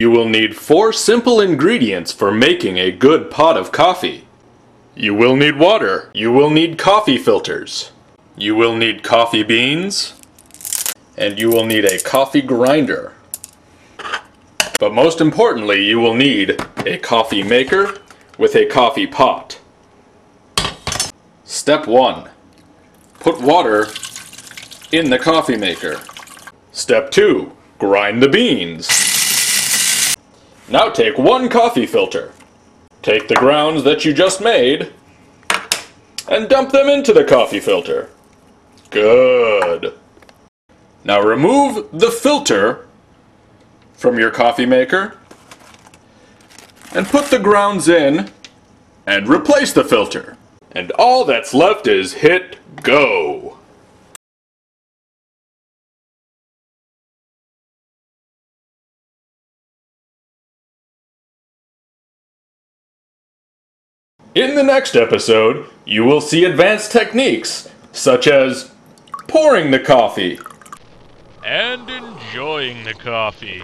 You will need four simple ingredients for making a good pot of coffee. You will need water. You will need coffee filters. You will need coffee beans. And you will need a coffee grinder. But most importantly, you will need a coffee maker with a coffee pot. Step 1. Put water in the coffee maker. Step 2. Grind the beans. Now take one coffee filter. Take the grounds that you just made and dump them into the coffee filter. Good. Now remove the filter from your coffee maker and put the grounds in and replace the filter. And all that's left is hit go. In the next episode, you will see advanced techniques such as pouring the coffee, And enjoying the coffee.